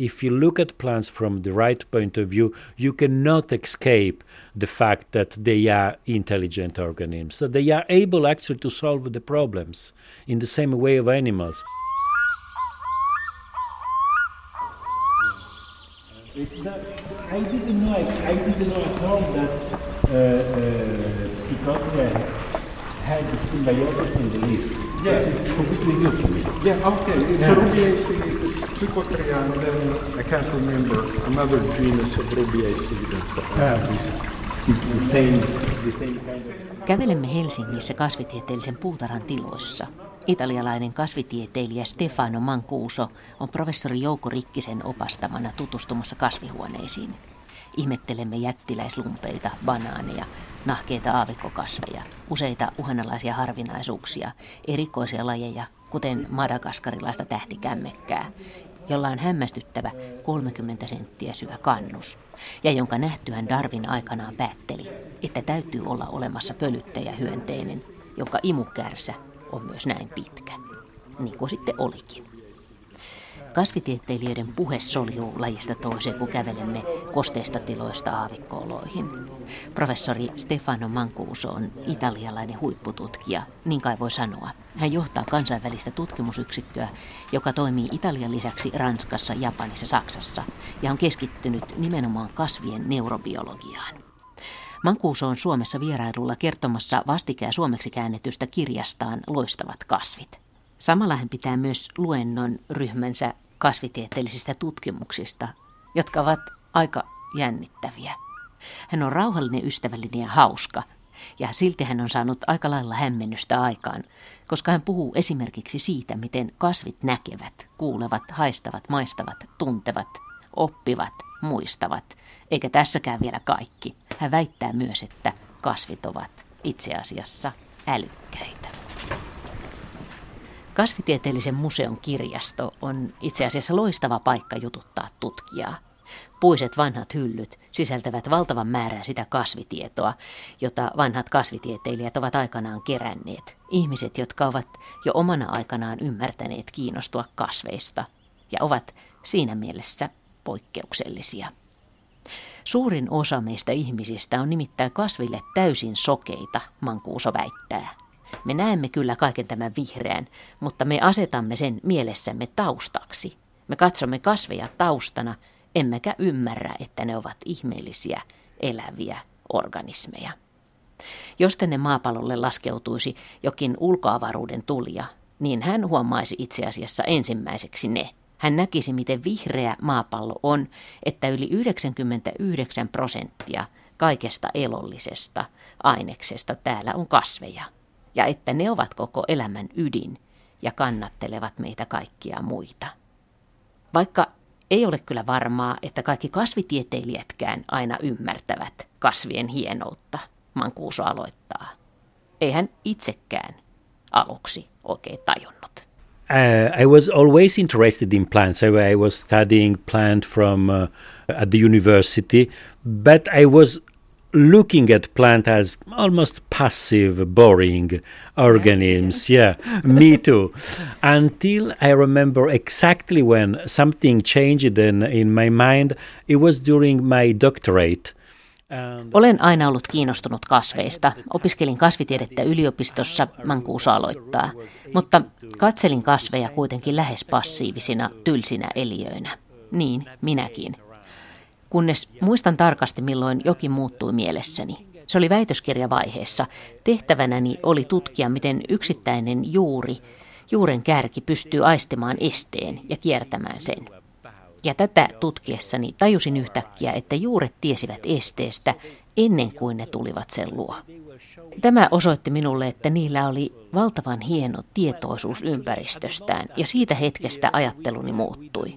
if you look at plants from the right point of view, you cannot escape the fact that they are intelligent organisms. So they are able actually to solve the problems in the same way of animals. I didn't know. I didn't know at all that uh, uh, Psychotria had symbiosis in the leaves. Yeah. it's completely new to me. Yeah, okay. It's Yeah. a Rubiaceae, it's Psychotria, and then I can't remember another genus of Rubiaceae that is It's the same, the same kind of. Kävelemme Helsingissä kasvitieteellisen puutarhan tiloissa. Italialainen kasvitieteilijä Stefano Mancuso on professori Jouko Rikkisen opastamana tutustumassa kasvihuoneisiin. Ihmettelemme jättiläislumpeita, banaaneja, nahkeita aavikkokasveja, useita uhanalaisia harvinaisuuksia, erikoisia lajeja, kuten madagaskarilaista tähtikämmekkää, jolla on hämmästyttävä 30 senttiä syvä kannus, ja jonka nähtyään Darwin aikanaan päätteli, että täytyy olla olemassa pölyttäjähyönteinen, jonka imukärsä on myös näin pitkä, niin kuin sitten olikin. Kasvitieteilijöiden puhe soljuu lajista toiseen, kun kävelemme kosteista tiloista aavikkooloihin. Professori Stefano Mancuso on italialainen huippututkija, niin kai voi sanoa. Hän johtaa kansainvälistä tutkimusyksikköä, joka toimii Italian lisäksi Ranskassa, Japanissa, Saksassa ja on keskittynyt nimenomaan kasvien neurobiologiaan. Mankuuso on Suomessa vierailulla kertomassa vastikään suomeksi käännetystä kirjastaan Loistavat kasvit. Samalla hän pitää myös luennon ryhmänsä kasvitieteellisistä tutkimuksista, jotka ovat aika jännittäviä. Hän on rauhallinen, ystävällinen ja hauska, ja silti hän on saanut aika lailla hämmennystä aikaan, koska hän puhuu esimerkiksi siitä, miten kasvit näkevät, kuulevat, haistavat, maistavat, tuntevat, oppivat, muistavat, eikä tässäkään vielä kaikki. Hän väittää myös, että kasvit ovat itse asiassa älykkäitä. Kasvitieteellisen museon kirjasto on itse asiassa loistava paikka jututtaa tutkijaa. Puiset vanhat hyllyt sisältävät valtavan määrän sitä kasvitietoa, jota vanhat kasvitieteilijät ovat aikanaan keränneet. Ihmiset, jotka ovat jo omana aikanaan ymmärtäneet kiinnostua kasveista ja ovat siinä mielessä poikkeuksellisia. Suurin osa meistä ihmisistä on nimittäin kasville täysin sokeita, Mankuuso väittää. Me näemme kyllä kaiken tämän vihreän, mutta me asetamme sen mielessämme taustaksi. Me katsomme kasveja taustana, emmekä ymmärrä, että ne ovat ihmeellisiä, eläviä organismeja. Jos tänne maapallolle laskeutuisi jokin ulkoavaruuden tulija, niin hän huomaisi itse asiassa ensimmäiseksi ne. Hän näkisi, miten vihreä maapallo on, että yli 99 prosenttia kaikesta elollisesta aineksesta täällä on kasveja ja että ne ovat koko elämän ydin ja kannattelevat meitä kaikkia muita. Vaikka ei ole kyllä varmaa, että kaikki kasvitieteilijätkään aina ymmärtävät kasvien hienoutta, Mankuuso aloittaa. Ei hän itsekään aluksi oikein tajunnut. Uh, I was always interested in plants. I was studying plant from uh, at the university, but I was looking at plant as almost passive, boring organisms. Yeah, me too. Until I remember exactly when something changed in, in my mind. It was during my doctorate. Olen aina ollut kiinnostunut kasveista. Opiskelin kasvitiedettä yliopistossa, Mankuuso aloittaa. Mutta katselin kasveja kuitenkin lähes passiivisina, tylsinä eliöinä. Niin, minäkin. Kunnes muistan tarkasti, milloin jokin muuttui mielessäni. Se oli väitöskirjavaiheessa. Tehtävänäni oli tutkia, miten yksittäinen juuri, juuren kärki pystyy aistimaan esteen ja kiertämään sen. Ja tätä tutkiessani tajusin yhtäkkiä, että juuret tiesivät esteestä ennen kuin ne tulivat sen luo. Tämä osoitti minulle, että niillä oli valtavan hieno tietoisuus ympäristöstään ja siitä hetkestä ajatteluni muuttui.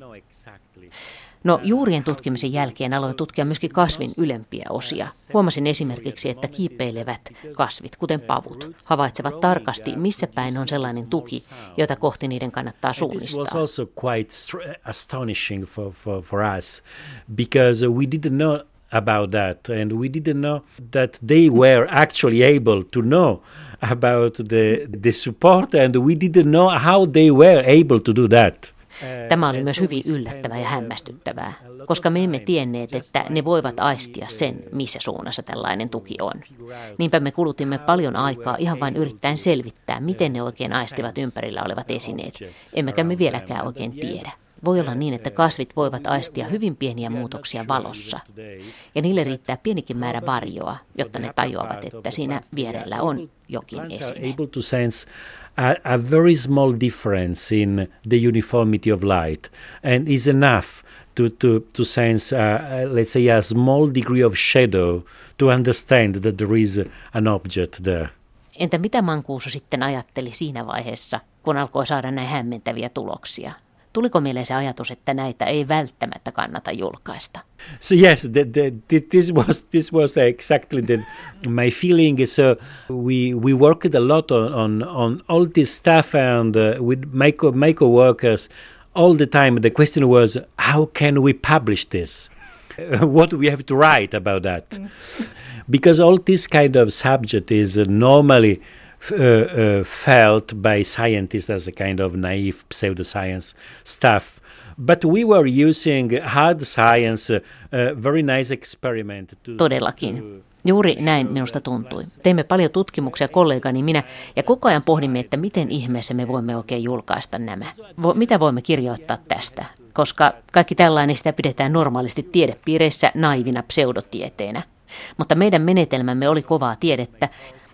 No juurien tutkimisen jälkeen aloin tutkia myöskin kasvin ylempiä osia. Huomasin esimerkiksi, että kiipeilevät kasvit, kuten pavut, havaitsevat tarkasti, missä päin on sellainen tuki, jota kohti niiden kannattaa suunnistaa. about that and we didn't know that they were actually able to know about the, the support and we didn't know how they were able to do that. Tämä oli myös hyvin yllättävää ja hämmästyttävää, koska me emme tienneet, että ne voivat aistia sen, missä suunnassa tällainen tuki on. Niinpä me kulutimme paljon aikaa ihan vain yrittäen selvittää, miten ne oikein aistivat ympärillä olevat esineet, emmekä me vieläkään oikein tiedä. Voi olla niin, että kasvit voivat aistia hyvin pieniä muutoksia valossa, ja niille riittää pienikin määrä varjoa, jotta ne tajuavat, että siinä vierellä on jokin esine. A, a, very small difference in the uniformity of light and is enough to, to, to sense, uh, let's say, a small degree of shadow to understand that there is an object there. Entä mitä Mankuuso sitten ajatteli siinä vaiheessa, kun alkoi saada näin hämmentäviä tuloksia? Tuliko mieleen se ajatus, että näitä ei välttämättä kannata julkaista? So yes, the, the, this was this was exactly the, my feeling. So we we worked a lot on on, on all this stuff and uh, with my co, my co-workers all the time. The question was, how can we publish this? what do we have to write about that? Mm. Because all this kind of subject is uh, normally uh, uh, felt by scientists as a kind of naive pseudoscience stuff. But we were using hard science, a uh, very nice experiment. To, Todellakin. Juuri näin minusta tuntui. Teimme paljon tutkimuksia kollegani minä ja koko ajan pohdimme, että miten ihmeessä me voimme oikein julkaista nämä. Vo, mitä voimme kirjoittaa tästä? Koska kaikki tällainen sitä pidetään normaalisti tiedepiireissä naivina pseudotieteenä. Mutta meidän menetelmämme oli kovaa tiedettä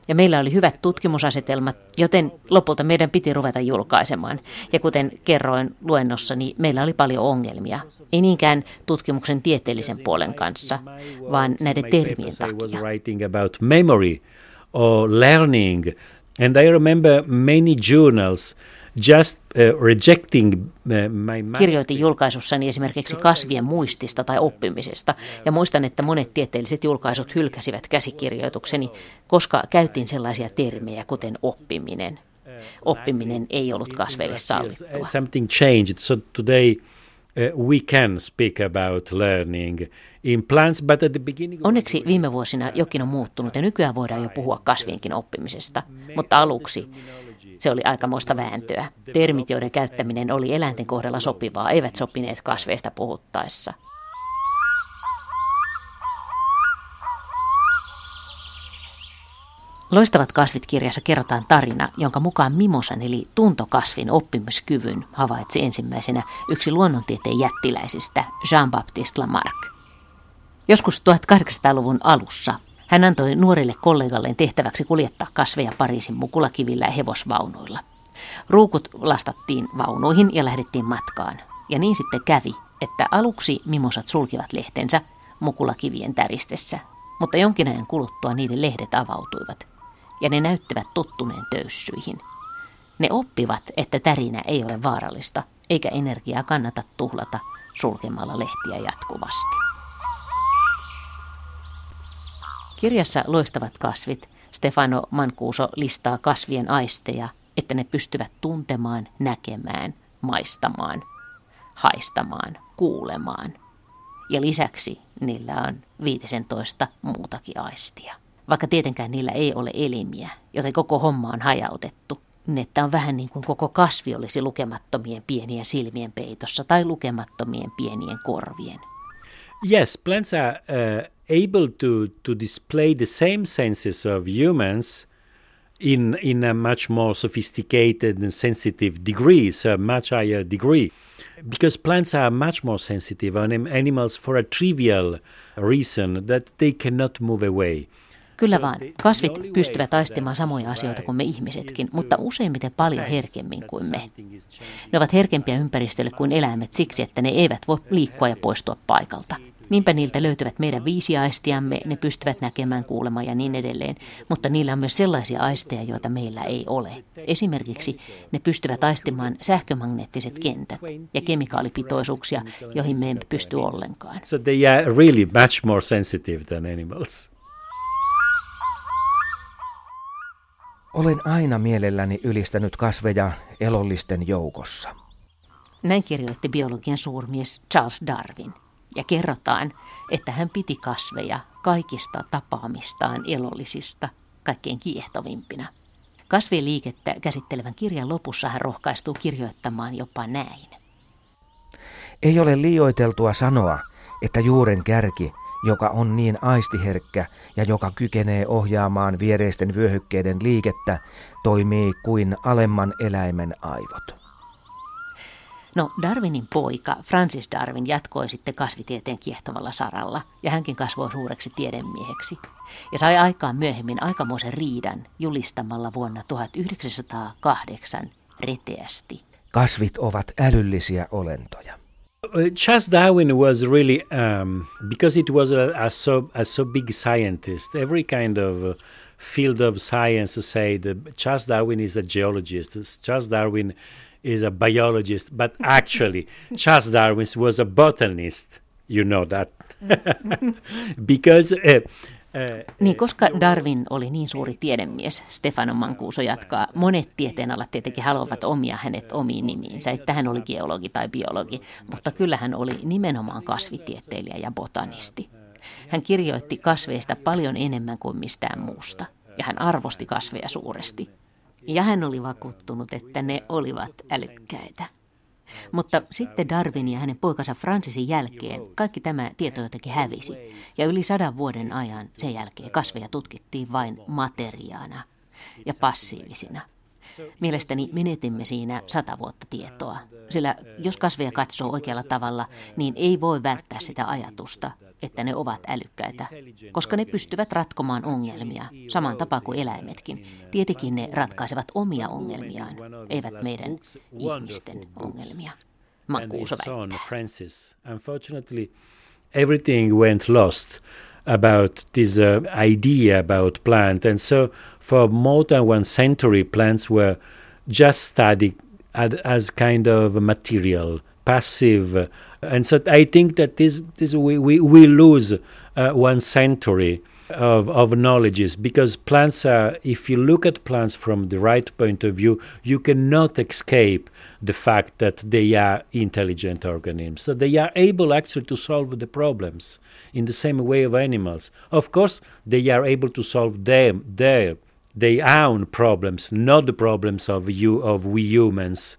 ja meillä oli hyvät tutkimusasetelmat, joten lopulta meidän piti ruveta julkaisemaan. Ja kuten kerroin luennossani, meillä oli paljon ongelmia. Ei niinkään tutkimuksen tieteellisen puolen kanssa, vaan näiden termien takia. And I remember many journals just uh, rejecting uh, my Kirjoitin julkaisussani esimerkiksi kasvien muistista tai oppimisesta, ja muistan, että monet tieteelliset julkaisut hylkäsivät käsikirjoitukseni, koska käytiin sellaisia termejä kuten oppiminen. Oppiminen ei ollut kasveille sallittua. Something changed, so today uh, we can speak about learning in plants, but at the beginning... Onneksi viime vuosina jokin on muuttunut ja nykyään voidaan jo puhua kasvienkin oppimisesta, mutta aluksi se oli aikamoista vääntöä. Termit, joiden käyttäminen oli eläinten kohdalla sopivaa, eivät sopineet kasveista puhuttaessa. Loistavat kasvit kirjassa kerrotaan tarina, jonka mukaan mimosan eli tuntokasvin oppimiskyvyn havaitsi ensimmäisenä yksi luonnontieteen jättiläisistä Jean-Baptiste Lamarck. Joskus 1800-luvun alussa hän antoi nuorille kollegalleen tehtäväksi kuljettaa kasveja Pariisin mukulakivillä ja hevosvaunuilla. Ruukut lastattiin vaunuihin ja lähdettiin matkaan. Ja niin sitten kävi, että aluksi mimosat sulkivat lehtensä mukulakivien täristessä, mutta jonkin ajan kuluttua niiden lehdet avautuivat, ja ne näyttivät tottuneen töyssyihin. Ne oppivat, että tärinä ei ole vaarallista, eikä energiaa kannata tuhlata sulkemalla lehtiä jatkuvasti. Kirjassa Loistavat kasvit Stefano Mancuso listaa kasvien aisteja, että ne pystyvät tuntemaan, näkemään, maistamaan, haistamaan, kuulemaan. Ja lisäksi niillä on 15 muutakin aistia. Vaikka tietenkään niillä ei ole elimiä, joten koko homma on hajautettu, niin että on vähän niin kuin koko kasvi olisi lukemattomien pienien silmien peitossa tai lukemattomien pienien korvien. Yes, plants are uh, able to, to display the same senses of humans in, in a much more sophisticated and sensitive degree, so a much higher degree. Because plants are much more sensitive on animals for a trivial reason that they cannot move away. Kyllä vaan. Kasvit pystyvät aistimaan samoja asioita kuin me ihmisetkin, mutta useimmiten paljon herkemmin kuin me. Ne ovat herkempiä ympäristölle kuin eläimet siksi, että ne eivät voi liikkua ja poistua paikalta. Niinpä niiltä löytyvät meidän viisi aistiamme, ne pystyvät näkemään, kuulemaan ja niin edelleen, mutta niillä on myös sellaisia aisteja, joita meillä ei ole. Esimerkiksi ne pystyvät aistimaan sähkömagneettiset kentät ja kemikaalipitoisuuksia, joihin me emme pysty ollenkaan. So they are really much more sensitive than animals. Olen aina mielelläni ylistänyt kasveja elollisten joukossa. Näin kirjoitti biologian suurmies Charles Darwin ja kerrotaan, että hän piti kasveja kaikista tapaamistaan elollisista kaikkein kiehtovimpina. Kasvien liikettä käsittelevän kirjan lopussa hän rohkaistuu kirjoittamaan jopa näin. Ei ole liioiteltua sanoa, että juuren kärki, joka on niin aistiherkkä ja joka kykenee ohjaamaan viereisten vyöhykkeiden liikettä, toimii kuin alemman eläimen aivot. No Darwinin poika Francis Darwin jatkoi sitten kasvitieteen kiehtovalla saralla ja hänkin kasvoi suureksi tiedemieheksi ja sai aikaan myöhemmin aikamoisen riidan julistamalla vuonna 1908 reteästi. Kasvit ovat älyllisiä olentoja. Charles Darwin was really um, because it was a, a, so a so big scientist. Every kind of field of science said Charles Darwin is a geologist. Charles Darwin is a biologist, but actually, Charles Darwin was a botanist. You know that. because. Uh, uh, niin, koska Darwin oli niin suuri tiedemies, Stefano Mancuso jatkaa, monet tieteenalat tietenkin haluavat omia hänet omiin nimiinsä, että hän oli geologi tai biologi, mutta kyllä hän oli nimenomaan kasvitieteilijä ja botanisti. Hän kirjoitti kasveista paljon enemmän kuin mistään muusta, ja hän arvosti kasveja suuresti. Ja hän oli vakuuttunut, että ne olivat älykkäitä. Mutta sitten Darwin ja hänen poikansa Francisin jälkeen kaikki tämä tieto jotenkin hävisi. Ja yli sadan vuoden ajan sen jälkeen kasveja tutkittiin vain materiaana ja passiivisina. Mielestäni menetimme siinä sata vuotta tietoa, sillä jos kasveja katsoo oikealla tavalla, niin ei voi välttää sitä ajatusta, että ne ovat älykkäitä, koska ne pystyvät ratkomaan ongelmia, saman tapaan kuin eläimetkin. Tietenkin ne ratkaisevat omia ongelmiaan, eivät meidän ihmisten ongelmia. Francis, unfortunately, everything went lost about this uh, idea about plant. And so for more than one century, plants were just studied as kind of material, passive, and so I think that this, this we, we, we lose uh, one century of, of knowledges because plants are, if you look at plants from the right point of view, you cannot escape the fact that they are intelligent organisms. So they are able actually to solve the problems in the same way of animals. Of course, they are able to solve them, their, their own problems, not the problems of you of we humans.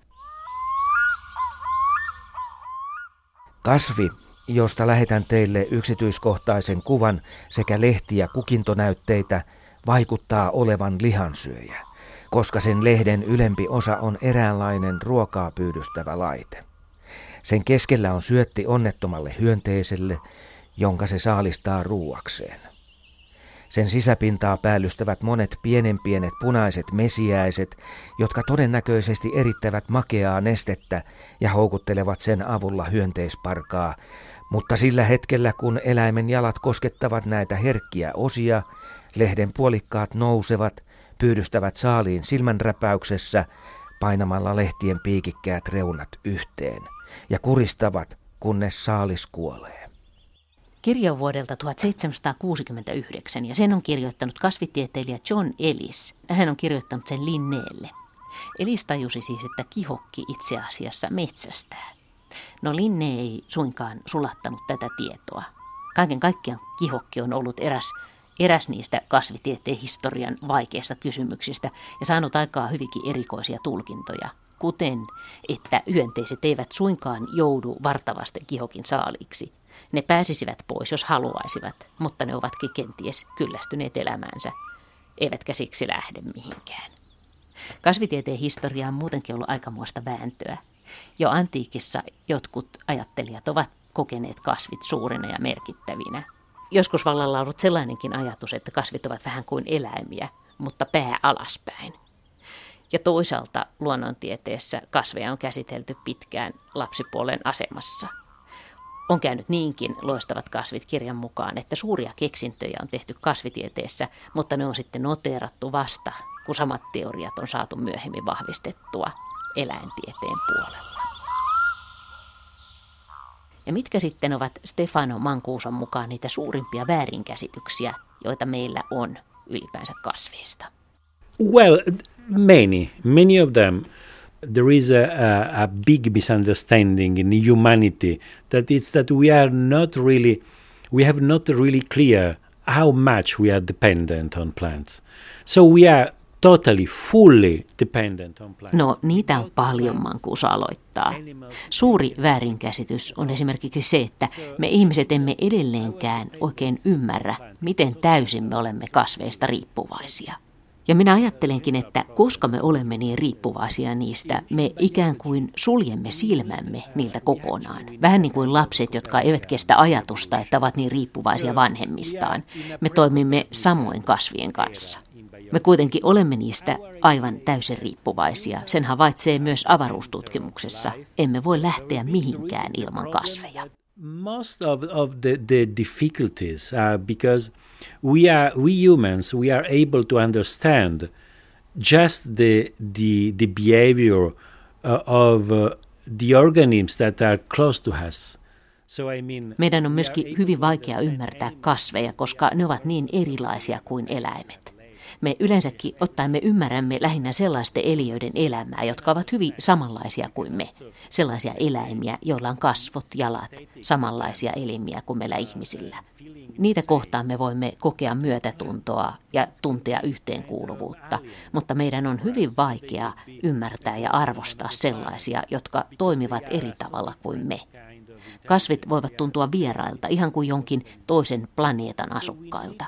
Kasvi, josta lähetän teille yksityiskohtaisen kuvan sekä lehti- ja kukintonäytteitä, vaikuttaa olevan lihansyöjä, koska sen lehden ylempi osa on eräänlainen ruokaa pyydystävä laite. Sen keskellä on syötti onnettomalle hyönteiselle, jonka se saalistaa ruuakseen. Sen sisäpintaa päällystävät monet pienen pienet punaiset mesiäiset, jotka todennäköisesti erittävät makeaa nestettä ja houkuttelevat sen avulla hyönteisparkaa, mutta sillä hetkellä kun eläimen jalat koskettavat näitä herkkiä osia, lehden puolikkaat nousevat, pyydystävät saaliin silmänräpäyksessä, painamalla lehtien piikikkäät reunat yhteen, ja kuristavat, kunnes saalis kuolee. Kirja on vuodelta 1769 ja sen on kirjoittanut kasvitieteilijä John Ellis. Hän on kirjoittanut sen Linneelle. Ellis tajusi siis, että kihokki itse asiassa metsästää. No Linne ei suinkaan sulattanut tätä tietoa. Kaiken kaikkiaan kihokki on ollut eräs, eräs niistä kasvitieteen historian vaikeista kysymyksistä ja saanut aikaa hyvinkin erikoisia tulkintoja, kuten että hyönteiset eivät suinkaan joudu vartavasten kihokin saaliiksi, ne pääsisivät pois, jos haluaisivat, mutta ne ovatkin kenties kyllästyneet elämäänsä, eivätkä siksi lähde mihinkään. Kasvitieteen historia on muutenkin ollut aikamoista vääntöä. Jo antiikissa jotkut ajattelijat ovat kokeneet kasvit suurina ja merkittävinä. Joskus vallalla on ollut sellainenkin ajatus, että kasvit ovat vähän kuin eläimiä, mutta pää alaspäin. Ja toisaalta luonnontieteessä kasveja on käsitelty pitkään lapsipuolen asemassa – on käynyt niinkin loistavat kasvit kirjan mukaan, että suuria keksintöjä on tehty kasvitieteessä, mutta ne on sitten noteerattu vasta, kun samat teoriat on saatu myöhemmin vahvistettua eläintieteen puolella. Ja mitkä sitten ovat Stefano Mankuuson mukaan niitä suurimpia väärinkäsityksiä, joita meillä on ylipäänsä kasveista? Well, many, many of them there is a, a, a, big misunderstanding in humanity that it's that we are not really we have not really clear how much we are dependent on plants so we are totally, fully dependent on plants. No, niitä on paljon, Mankuus aloittaa. Suuri väärinkäsitys on esimerkiksi se, että me ihmiset emme edelleenkään oikein ymmärrä, miten täysin me olemme kasveista riippuvaisia. Ja minä ajattelenkin, että koska me olemme niin riippuvaisia niistä, me ikään kuin suljemme silmämme niiltä kokonaan. Vähän niin kuin lapset, jotka eivät kestä ajatusta, että ovat niin riippuvaisia vanhemmistaan. Me toimimme samoin kasvien kanssa. Me kuitenkin olemme niistä aivan täysin riippuvaisia. Sen havaitsee myös avaruustutkimuksessa. Emme voi lähteä mihinkään ilman kasveja. Most of, of the, the difficulties are because we are we humans we are able to understand just the the, the behavior uh, of uh, the organisms that are close to us. So I mean, Meidän on myöskin hyvin vaikea ymmärtää kasveja, koska ne ovat niin erilaisia kuin eläimet. Me yleensäkin ottaen me ymmärrämme lähinnä sellaisten eliöiden elämää, jotka ovat hyvin samanlaisia kuin me. Sellaisia eläimiä, joilla on kasvot, jalat, samanlaisia elimiä kuin meillä ihmisillä. Niitä kohtaan me voimme kokea myötätuntoa ja tuntea yhteenkuuluvuutta, mutta meidän on hyvin vaikea ymmärtää ja arvostaa sellaisia, jotka toimivat eri tavalla kuin me. Kasvit voivat tuntua vierailta, ihan kuin jonkin toisen planeetan asukkailta.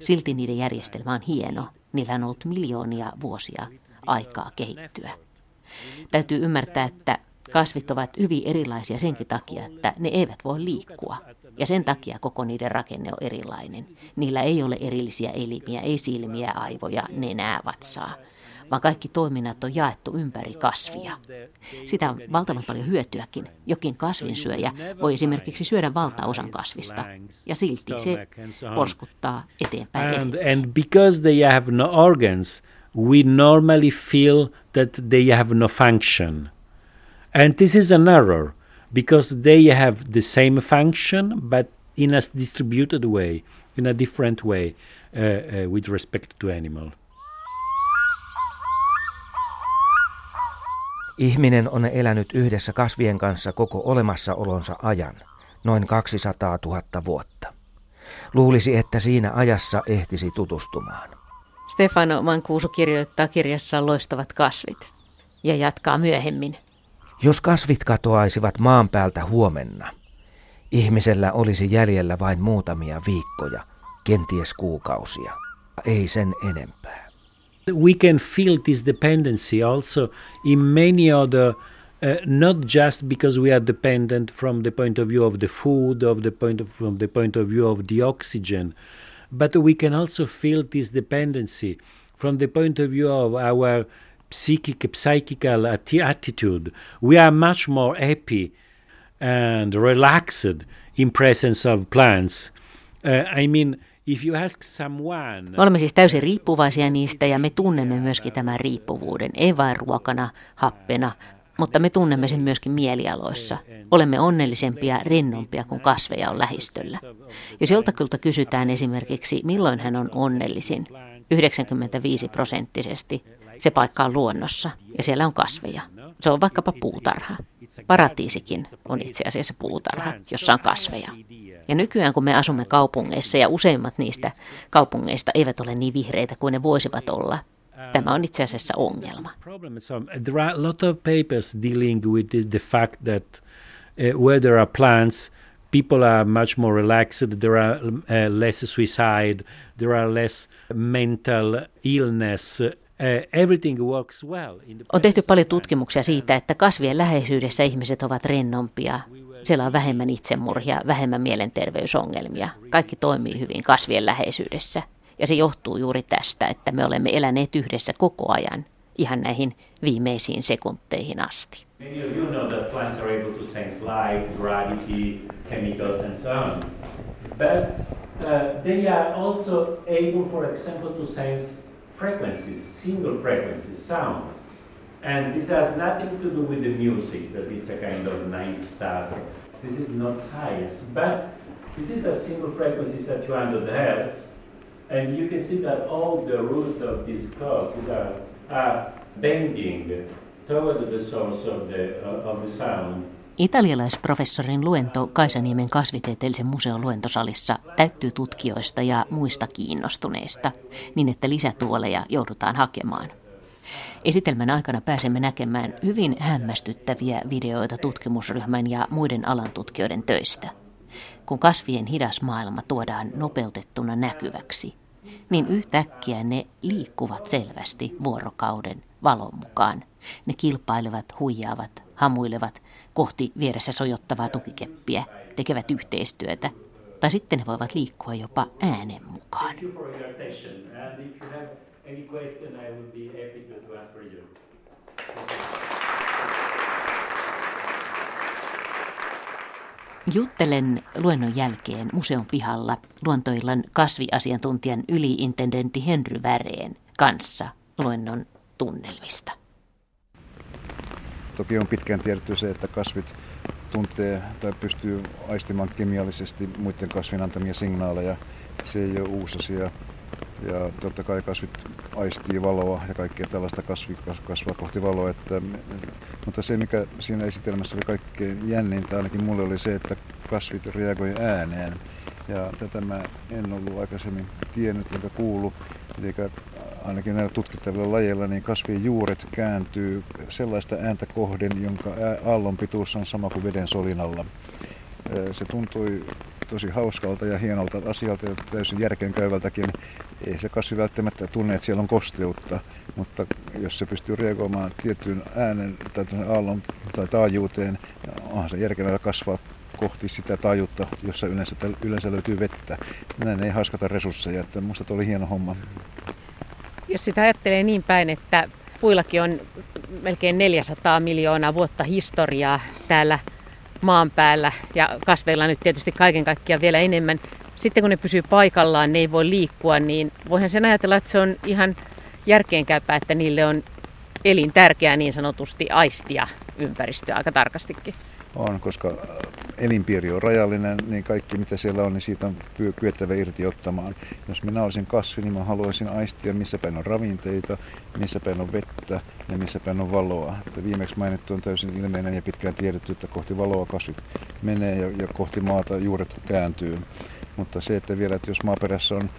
Silti niiden järjestelmä on hieno. Niillä on ollut miljoonia vuosia aikaa kehittyä. Täytyy ymmärtää, että kasvit ovat hyvin erilaisia senkin takia, että ne eivät voi liikkua. Ja sen takia koko niiden rakenne on erilainen. Niillä ei ole erillisiä elimiä, ei silmiä, aivoja, nenää, vatsaa vaan kaikki toiminnat on jaettu ympäri kasvia. Sitä on valtavan paljon hyötyäkin. Jokin kasvinsyöjä voi esimerkiksi syödä valtaosan kasvista, ja silti se porskuttaa eteenpäin and, and because they have no organs, we normally feel that they have no function. And this is an error, because they have the same function, but in a distributed way, in a different way, uh, uh, with respect to animal. Ihminen on elänyt yhdessä kasvien kanssa koko olemassaolonsa ajan, noin 200 000 vuotta. Luulisi, että siinä ajassa ehtisi tutustumaan. Stefano Mancuso kirjoittaa kirjassaan Loistavat kasvit ja jatkaa myöhemmin. Jos kasvit katoaisivat maan päältä huomenna, ihmisellä olisi jäljellä vain muutamia viikkoja, kenties kuukausia, ei sen enempää. We can feel this dependency also in many other uh, not just because we are dependent from the point of view of the food, of the point of, from the point of view of the oxygen, but we can also feel this dependency from the point of view of our psychic, psychical attitude. We are much more happy and relaxed in presence of plants. Uh, I mean, Me olemme siis täysin riippuvaisia niistä ja me tunnemme myöskin tämän riippuvuuden, ei vain ruokana, happena, mutta me tunnemme sen myöskin mielialoissa. Olemme onnellisempia, rennompia, kun kasveja on lähistöllä. Jos joltakulta kysytään esimerkiksi, milloin hän on onnellisin, 95 prosenttisesti, se paikka on luonnossa ja siellä on kasveja. Se on vaikkapa puutarha. Paratiisikin on itse asiassa puutarha, jossa on kasveja. Ja nykyään kun me asumme kaupungeissa ja useimmat niistä kaupungeista eivät ole niin vihreitä kuin ne voisivat olla, Tämä on itse asiassa ongelma. There are a lot of papers dealing with the fact that uh, where there are plants, people are much more relaxed, there are uh, less suicide, there are less mental illness, on tehty paljon tutkimuksia siitä, että kasvien läheisyydessä ihmiset ovat rennompia. Siellä on vähemmän itsemurhia, vähemmän mielenterveysongelmia. Kaikki toimii hyvin kasvien läheisyydessä. Ja se johtuu juuri tästä, että me olemme eläneet yhdessä koko ajan, ihan näihin viimeisiin sekunteihin asti. Uh, frequencies, single frequencies, sounds. And this has nothing to do with the music, that it's a kind of naive stuff. This is not science, but this is a single frequency at 200 hertz, and you can see that all the root of this clock are, are bending toward the source of the, uh, of the sound. Italialaisprofessorin luento Kaisaniemen kasvitieteellisen museon luentosalissa täyttyy tutkijoista ja muista kiinnostuneista, niin että lisätuoleja joudutaan hakemaan. Esitelmän aikana pääsemme näkemään hyvin hämmästyttäviä videoita tutkimusryhmän ja muiden alan tutkijoiden töistä. Kun kasvien hidas maailma tuodaan nopeutettuna näkyväksi, niin yhtäkkiä ne liikkuvat selvästi vuorokauden valon mukaan. Ne kilpailevat, huijaavat, hamuilevat kohti vieressä sojottavaa tukikeppiä, tekevät yhteistyötä, tai sitten ne voivat liikkua jopa äänen mukaan. Juttelen luennon jälkeen museon pihalla luontoillan kasviasiantuntijan yliintendentti Henry Väreen kanssa luennon tunnelmista. Toki on pitkään tiedetty se, että kasvit tuntee tai pystyy aistimaan kemiallisesti muiden kasvien antamia signaaleja. Se ei ole uusi asia. Ja totta kai kasvit aistii valoa ja kaikkea tällaista kasvi kasvaa kohti valoa. Että, mutta se, mikä siinä esitelmässä oli kaikkein jännintä ainakin mulle oli se, että kasvit reagoi ääneen. Ja tätä mä en ollut aikaisemmin tiennyt enkä kuullut. Eli ainakin näillä tutkittavilla lajeilla, niin kasvien juuret kääntyy sellaista ääntä kohden, jonka aallon pituus on sama kuin veden solinalla. Se tuntui tosi hauskalta ja hienolta asialta ja täysin järkeenkäyvältäkin. Ei se kasvi välttämättä tunne, että siellä on kosteutta, mutta jos se pystyy reagoimaan tiettyyn äänen tai aallon tai taajuuteen, onhan se järkevää kasvaa kohti sitä taajuutta, jossa yleensä, yleensä löytyy vettä. Näin ei haskata resursseja, että musta oli hieno homma. Jos sitä ajattelee niin päin, että puillakin on melkein 400 miljoonaa vuotta historiaa täällä maan päällä ja kasveilla nyt tietysti kaiken kaikkiaan vielä enemmän. Sitten kun ne pysyy paikallaan, ne ei voi liikkua, niin voihan sen ajatella, että se on ihan järkeenkäypää, että niille on elintärkeää niin sanotusti aistia ympäristöä aika tarkastikin. On, koska elinpiiri on rajallinen, niin kaikki mitä siellä on, niin siitä on kyettävä irti ottamaan. Jos minä olisin kasvi, niin mä haluaisin aistia, missä päin on ravinteita, missä päin on vettä ja missä päin on valoa. Että viimeksi mainittu on täysin ilmeinen ja pitkään tiedetty, että kohti valoa kasvit menee ja, ja kohti maata juuret kääntyy. Mutta se, että vielä, että jos maaperässä on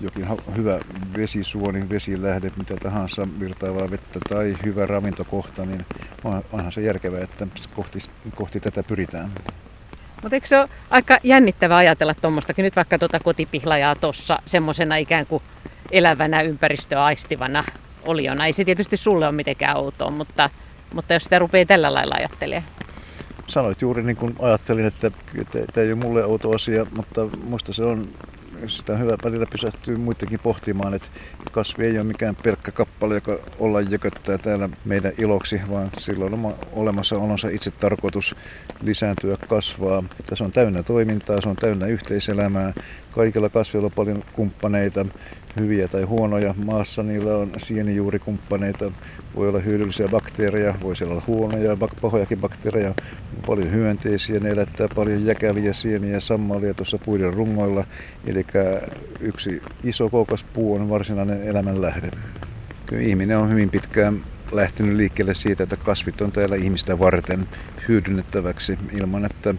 jokin hyvä vesisuoni, vesilähde, mitä tahansa virtaavaa vettä tai hyvä ravintokohta, niin onhan se järkevää, että kohti, kohti tätä pyritään. Mutta eikö se ole aika jännittävää ajatella tuommoistakin nyt vaikka tuota kotipihlajaa tuossa semmoisena ikään kuin elävänä ympäristöä aistivana oliona. Ei se tietysti sulle ole mitenkään outoa, mutta, mutta jos sitä rupeaa tällä lailla ajattelemaan. Sanoit juuri niin kuin ajattelin, että tämä ei ole mulle outo asia, mutta minusta se on sitä on hyvä välillä pysähtyä muidenkin pohtimaan, että kasvi ei ole mikään pelkkä kappale, joka olla jököttää täällä meidän iloksi, vaan sillä on olemassa olonsa itse tarkoitus lisääntyä, kasvaa. Tässä on täynnä toimintaa, se on täynnä yhteiselämää. Kaikilla kasveilla on paljon kumppaneita hyviä tai huonoja. Maassa niillä on sienijuurikumppaneita, voi olla hyödyllisiä bakteereja, voi siellä olla huonoja, pahojakin bakteereja, paljon hyönteisiä, ne elättää paljon jäkäviä sieniä ja sammalia tuossa puiden rungoilla. Eli yksi iso koukas puu on varsinainen elämänlähde. Ihminen on hyvin pitkään lähtenyt liikkeelle siitä, että kasvit on täällä ihmistä varten hyödynnettäväksi ilman, että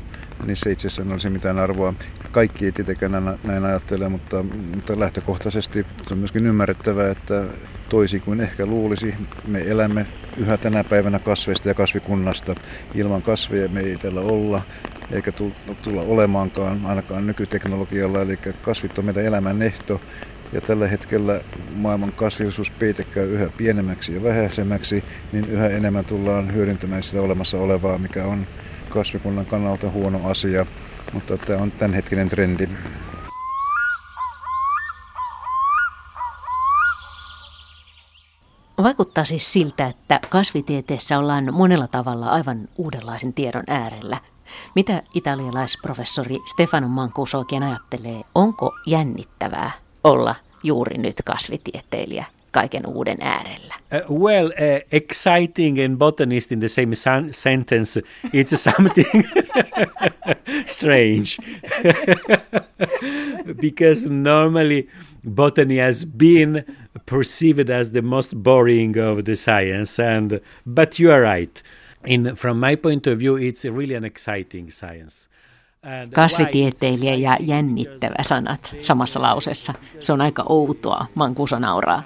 niissä itsessään olisi mitään arvoa. Kaikki ei tietenkään näin ajattele, mutta, mutta lähtökohtaisesti on myöskin ymmärrettävää, että toisin kuin ehkä luulisi, me elämme yhä tänä päivänä kasveista ja kasvikunnasta. Ilman kasveja me ei täällä olla, eikä tulla olemaankaan ainakaan nykyteknologialla. Eli kasvit on meidän elämän ehto. Ja tällä hetkellä maailman kasvillisuuspeite käy yhä pienemmäksi ja vähäisemmäksi, niin yhä enemmän tullaan hyödyntämään sitä olemassa olevaa, mikä on kasvikunnan kannalta huono asia, mutta tämä on tämänhetkinen trendi. Vaikuttaa siis siltä, että kasvitieteessä ollaan monella tavalla aivan uudenlaisen tiedon äärellä. Mitä italialaisprofessori Stefano Mancuso oikein ajattelee? Onko jännittävää olla juuri nyt kasvitieteilijä? Kaiken uuden äärellä? Uh, well, uh, exciting and botanist in the same sentence, it's something strange. because normally botany has been perceived as the most boring of the science and but you are right in, from my point of view, it's really an exciting science. Kasvitieteilijä ja jännittävä sanat samassa lauseessa. Se on aika outoa, Mankuso nauraa.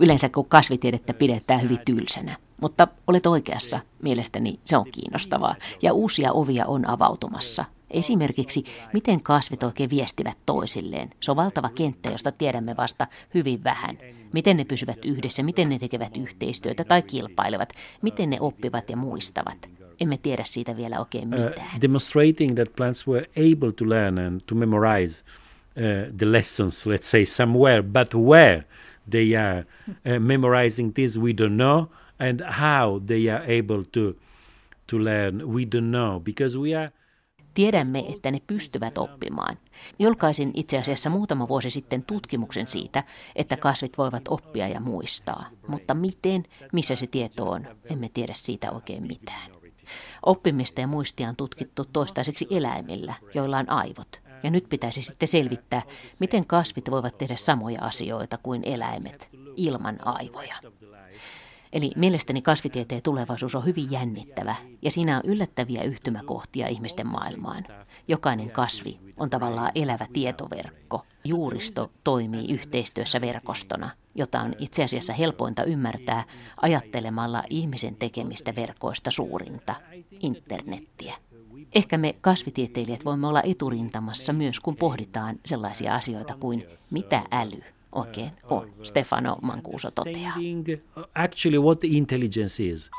Yleensä kun kasvitiedettä pidetään hyvin tylsänä. Mutta olet oikeassa, mielestäni se on kiinnostavaa ja uusia ovia on avautumassa. Esimerkiksi, miten kasvit oikein viestivät toisilleen. Se on valtava kenttä, josta tiedämme vasta hyvin vähän. Miten ne pysyvät yhdessä, miten ne tekevät yhteistyötä tai kilpailevat, miten ne oppivat ja muistavat. Emme tiedä siitä vielä oikein uh, mitään. Uh, demonstrating that plants were able to learn and to memorize uh, the lessons, let's say somewhere, but where they are uh, memorizing this we don't know, and how they are able to to learn we don't know, because we are Tiedämme, että ne pystyvät oppimaan. Julkaisin itse asiassa muutama vuosi sitten tutkimuksen siitä, että kasvit voivat oppia ja muistaa. Mutta miten, missä se tieto on, emme tiedä siitä oikein mitään. Oppimista ja muistia on tutkittu toistaiseksi eläimillä, joilla on aivot. Ja nyt pitäisi sitten selvittää, miten kasvit voivat tehdä samoja asioita kuin eläimet ilman aivoja. Eli mielestäni kasvitieteen tulevaisuus on hyvin jännittävä ja siinä on yllättäviä yhtymäkohtia ihmisten maailmaan. Jokainen kasvi on tavallaan elävä tietoverkko. Juuristo toimii yhteistyössä verkostona, jota on itse asiassa helpointa ymmärtää ajattelemalla ihmisen tekemistä verkoista suurinta, internettiä. Ehkä me kasvitieteilijät voimme olla eturintamassa myös, kun pohditaan sellaisia asioita kuin mitä äly oikein on, Stefano Mancuso toteaa. Actually what intelligence is.